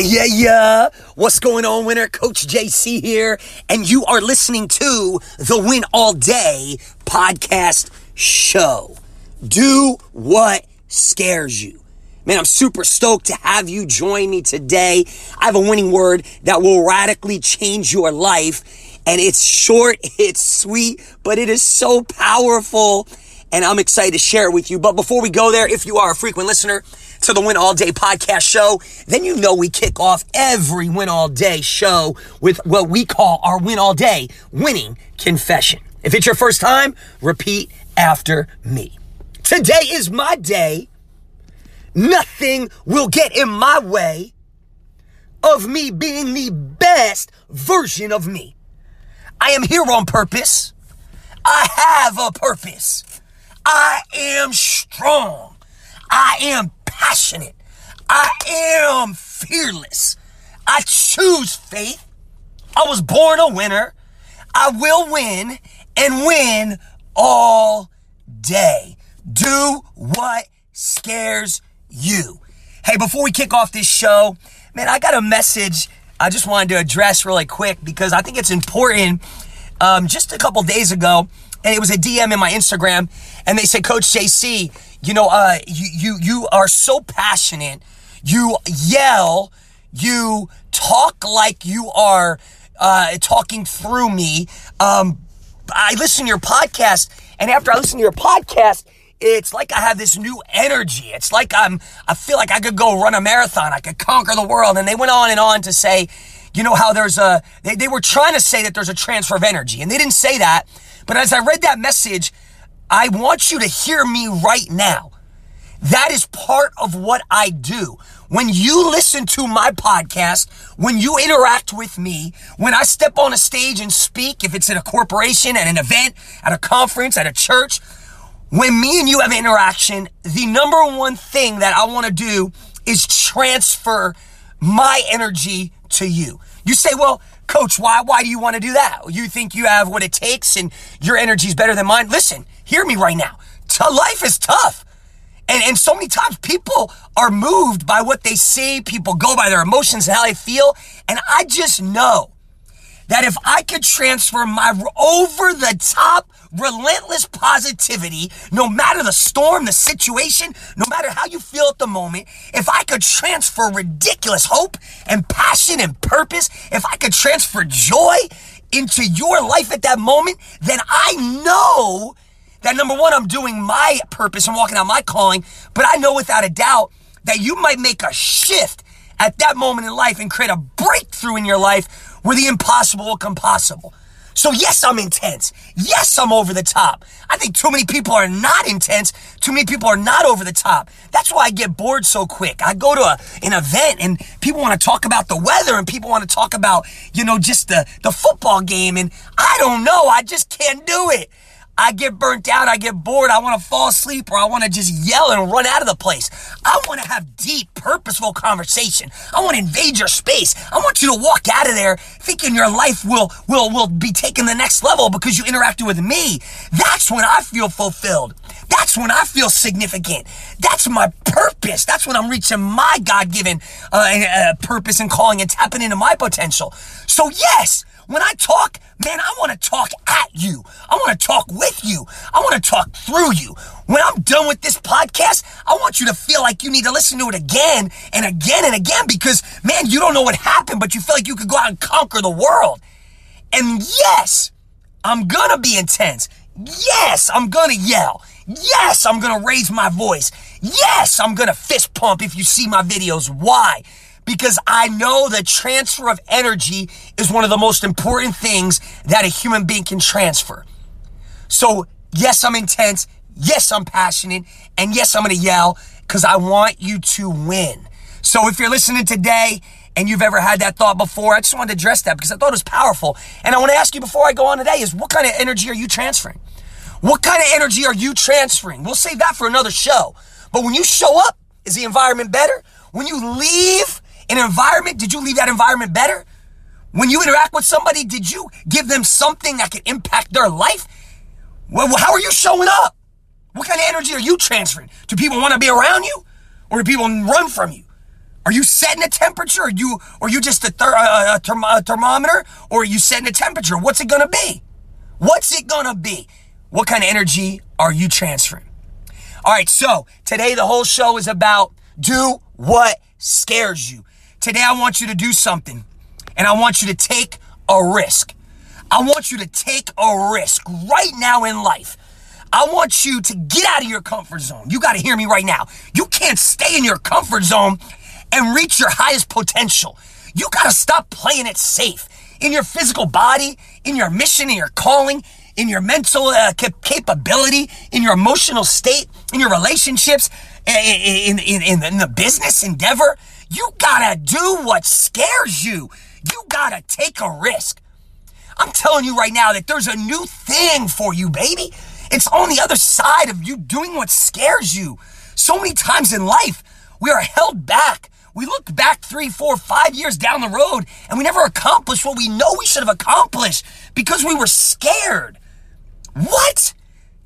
Yeah, yeah. What's going on, winner? Coach JC here, and you are listening to the Win All Day podcast show. Do what scares you. Man, I'm super stoked to have you join me today. I have a winning word that will radically change your life, and it's short, it's sweet, but it is so powerful, and I'm excited to share it with you. But before we go there, if you are a frequent listener, to the Win All Day podcast show, then you know we kick off every Win All Day show with what we call our Win All Day winning confession. If it's your first time, repeat after me. Today is my day. Nothing will get in my way of me being the best version of me. I am here on purpose. I have a purpose. I am strong. I am passionate. I am fearless. I choose faith. I was born a winner. I will win and win all day. Do what scares you. Hey, before we kick off this show, man, I got a message I just wanted to address really quick because I think it's important. Um, just a couple days ago, and it was a DM in my Instagram, and they said, Coach JC, you know, uh, you, you, you are so passionate. You yell. You talk like you are, uh, talking through me. Um, I listen to your podcast and after I listen to your podcast, it's like I have this new energy. It's like I'm, I feel like I could go run a marathon. I could conquer the world. And they went on and on to say, you know how there's a, they, they were trying to say that there's a transfer of energy and they didn't say that. But as I read that message, I want you to hear me right now. That is part of what I do. When you listen to my podcast, when you interact with me, when I step on a stage and speak, if it's at a corporation, at an event, at a conference, at a church, when me and you have interaction, the number one thing that I want to do is transfer my energy to you. You say, well, coach, why, why do you want to do that? You think you have what it takes and your energy is better than mine? Listen, hear me right now. Life is tough. And, and so many times people are moved by what they see. People go by their emotions and how they feel. And I just know that if I could transfer my over the top, relentless positivity, no matter the storm, the situation, no matter how you feel at the moment, if I could transfer ridiculous hope and passion and purpose, if I could transfer joy into your life at that moment, then I know that number one, I'm doing my purpose. And walking out my calling, but I know without a doubt that you might make a shift at that moment in life and create a breakthrough in your life where the impossible will come possible. So yes, I'm intense. Yes, I'm over the top. I think too many people are not intense. Too many people are not over the top. That's why I get bored so quick. I go to a, an event and people want to talk about the weather and people want to talk about, you know, just the, the football game. And I don't know. I just can't do it. I get burnt out, I get bored, I want to fall asleep, or I want to just yell and run out of the place. I want to have deep, purposeful conversation. I want to invade your space. I want you to walk out of there thinking your life will will will be taken the next level because you interacted with me. That's when I feel fulfilled. That's when I feel significant. That's my purpose. That's when I'm reaching my God-given uh, uh, purpose and calling and tapping into my potential. So yes. When I talk, man, I want to talk at you. I want to talk with you. I want to talk through you. When I'm done with this podcast, I want you to feel like you need to listen to it again and again and again because, man, you don't know what happened, but you feel like you could go out and conquer the world. And yes, I'm going to be intense. Yes, I'm going to yell. Yes, I'm going to raise my voice. Yes, I'm going to fist pump if you see my videos. Why? Because I know that transfer of energy is one of the most important things that a human being can transfer. So, yes, I'm intense. Yes, I'm passionate. And yes, I'm going to yell because I want you to win. So, if you're listening today and you've ever had that thought before, I just wanted to address that because I thought it was powerful. And I want to ask you before I go on today is what kind of energy are you transferring? What kind of energy are you transferring? We'll save that for another show. But when you show up, is the environment better? When you leave, an environment, did you leave that environment better? When you interact with somebody, did you give them something that could impact their life? Well, how are you showing up? What kind of energy are you transferring? Do people want to be around you? Or do people run from you? Are you setting a temperature? Are you, or you just a, ther- a, a thermometer? Or are you setting a temperature? What's it gonna be? What's it gonna be? What kind of energy are you transferring? All right, so today the whole show is about do what scares you. Today I want you to do something and I want you to take a risk. I want you to take a risk right now in life. I want you to get out of your comfort zone. You got to hear me right now. You can't stay in your comfort zone and reach your highest potential. You got to stop playing it safe in your physical body, in your mission, in your calling, in your mental uh, capability, in your emotional state, in your relationships, in, in, in, in the business endeavor. You gotta do what scares you. You gotta take a risk. I'm telling you right now that there's a new thing for you, baby. It's on the other side of you doing what scares you. So many times in life, we are held back. We look back three, four, five years down the road and we never accomplished what we know we should have accomplished because we were scared. What?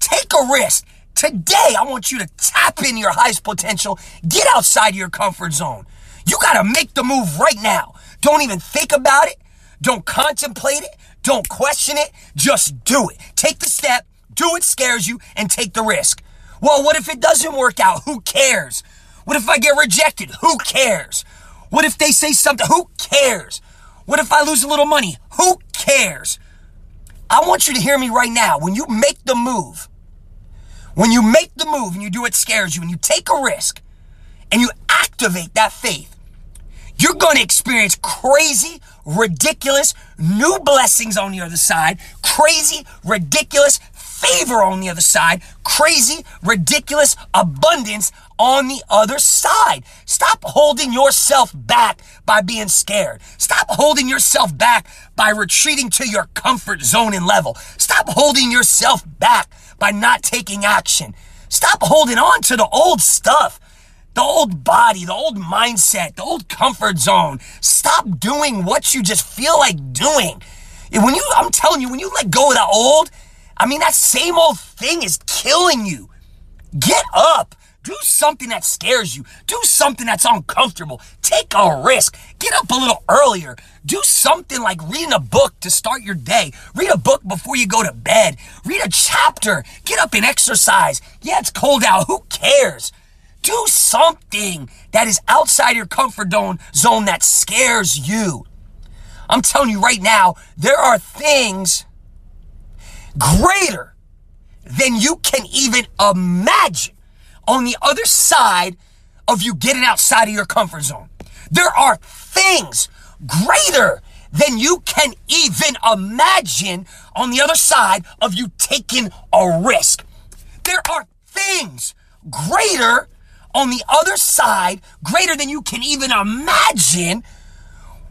Take a risk. Today, I want you to tap in your highest potential. Get outside your comfort zone. You got to make the move right now. Don't even think about it. Don't contemplate it. Don't question it. Just do it. Take the step do what scares you and take the risk. Well, what if it doesn't work out? Who cares? What if I get rejected? Who cares? What if they say something? Who cares? What if I lose a little money? Who cares? I want you to hear me right now. When you make the move, when you make the move and you do what scares you and you take a risk and you activate that faith, you're going to experience crazy, ridiculous, new blessings on the other side, crazy, ridiculous, favor on the other side, crazy, ridiculous abundance on the other side. Stop holding yourself back by being scared. Stop holding yourself back by retreating to your comfort zone and level. Stop holding yourself back by not taking action. Stop holding on to the old stuff. The old body, the old mindset, the old comfort zone. Stop doing what you just feel like doing. When you, I'm telling you, when you let go of the old I mean, that same old thing is killing you. Get up. Do something that scares you. Do something that's uncomfortable. Take a risk. Get up a little earlier. Do something like reading a book to start your day. Read a book before you go to bed. Read a chapter. Get up and exercise. Yeah, it's cold out. Who cares? Do something that is outside your comfort zone that scares you. I'm telling you right now, there are things greater than you can even imagine on the other side of you getting outside of your comfort zone. There are things greater than you can even imagine on the other side of you taking a risk. There are things greater on the other side, greater than you can even imagine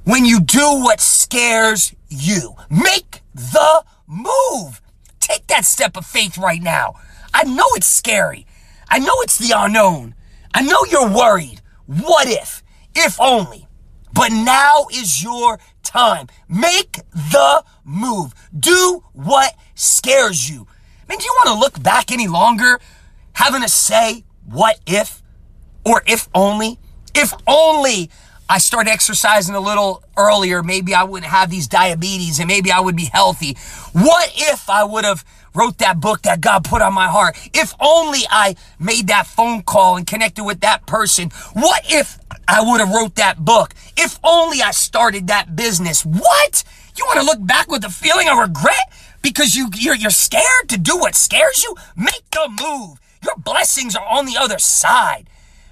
when you do what scares you. Make the move. Take that step of faith right now. I know it's scary. I know it's the unknown. I know you're worried. What if? If only. But now is your time. Make the move. Do what scares you. Man, do you want to look back any longer having to say what if or if only? If only I start exercising a little earlier, maybe I wouldn't have these diabetes and maybe I would be healthy. What if I would have wrote that book that God put on my heart? If only I made that phone call and connected with that person. What if I would have wrote that book? If only I started that business. What? You want to look back with a feeling of regret because you you're, you're scared to do what scares you? Make the move. Your blessings are on the other side.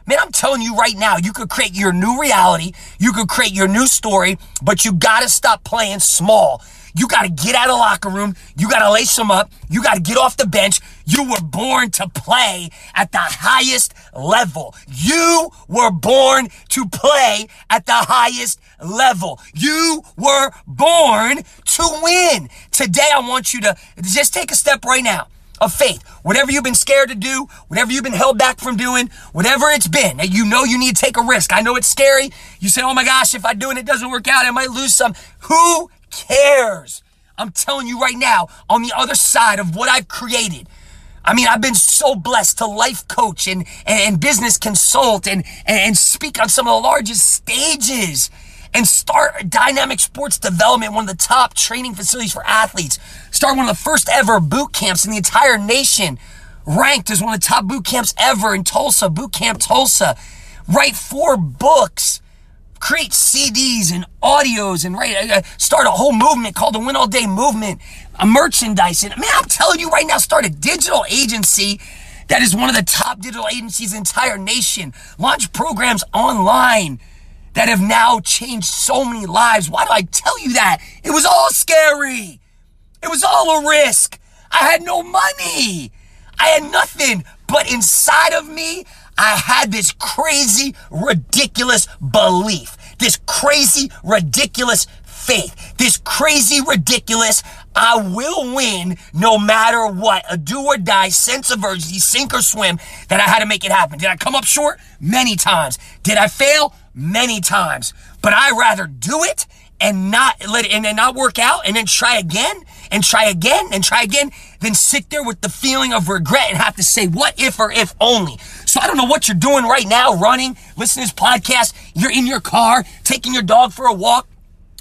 Man, I'm telling you right now, you could create your new reality. You could create your new story, but you gotta stop playing small. You gotta get out of locker room. You gotta lace them up. You gotta get off the bench. You were born to play at the highest level. You were born to play at the highest level. You were born to win. Today, I want you to just take a step right now of faith. Whatever you've been scared to do, whatever you've been held back from doing, whatever it's been, and you know you need to take a risk. I know it's scary. You say, oh my gosh, if I do and it doesn't work out, I might lose some. Who cares? I'm telling you right now, on the other side of what I've created, I mean, I've been so blessed to life coach and, and, business consult and, and speak on some of the largest stages and start dynamic sports development, one of the top training facilities for athletes. Start one of the first ever boot camps in the entire nation, ranked as one of the top boot camps ever in Tulsa, Boot Camp Tulsa. Write four books, create CDs and audios, and write, uh, start a whole movement called the Win All Day Movement, a merchandise. And man, I'm telling you right now, start a digital agency that is one of the top digital agencies in the entire nation. Launch programs online that have now changed so many lives. Why do I tell you that? It was all scary. It was all a risk. I had no money. I had nothing. But inside of me, I had this crazy, ridiculous belief, this crazy, ridiculous faith, this crazy, ridiculous, I will win no matter what, a do or die sense of urgency, sink or swim, that I had to make it happen. Did I come up short? Many times. Did I fail? Many times. But I rather do it and not let it, and then not work out and then try again and try again and try again than sit there with the feeling of regret and have to say what if or if only. So I don't know what you're doing right now, running, listening to this podcast. You're in your car, taking your dog for a walk.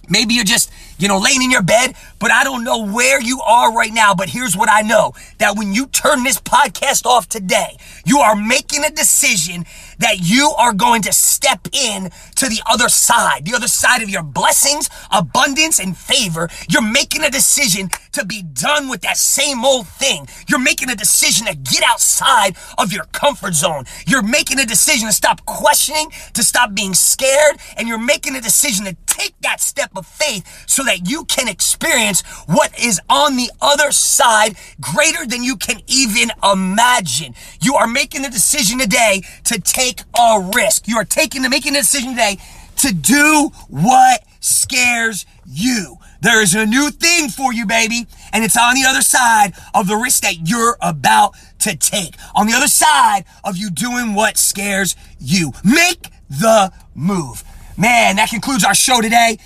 Maybe you're just you know, laying in your bed, but I don't know where you are right now. But here's what I know that when you turn this podcast off today, you are making a decision that you are going to step in to the other side, the other side of your blessings, abundance, and favor. You're making a decision to be done with that same old thing. You're making a decision to get outside of your comfort zone. You're making a decision to stop questioning, to stop being scared, and you're making a decision to take that step of faith so that you can experience what is on the other side greater than you can even imagine. You are making the decision today to take a risk. You are taking the making a decision today to do what scares you. There is a new thing for you, baby, and it's on the other side of the risk that you're about to take. On the other side of you doing what scares you. Make the move. Man, that concludes our show today.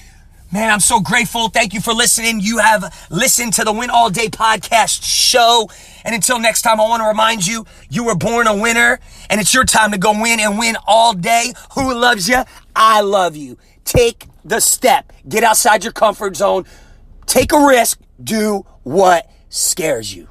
Man, I'm so grateful. Thank you for listening. You have listened to the Win All Day podcast show. And until next time, I want to remind you, you were born a winner and it's your time to go win and win all day. Who loves you? I love you. Take the step. Get outside your comfort zone. Take a risk. Do what scares you.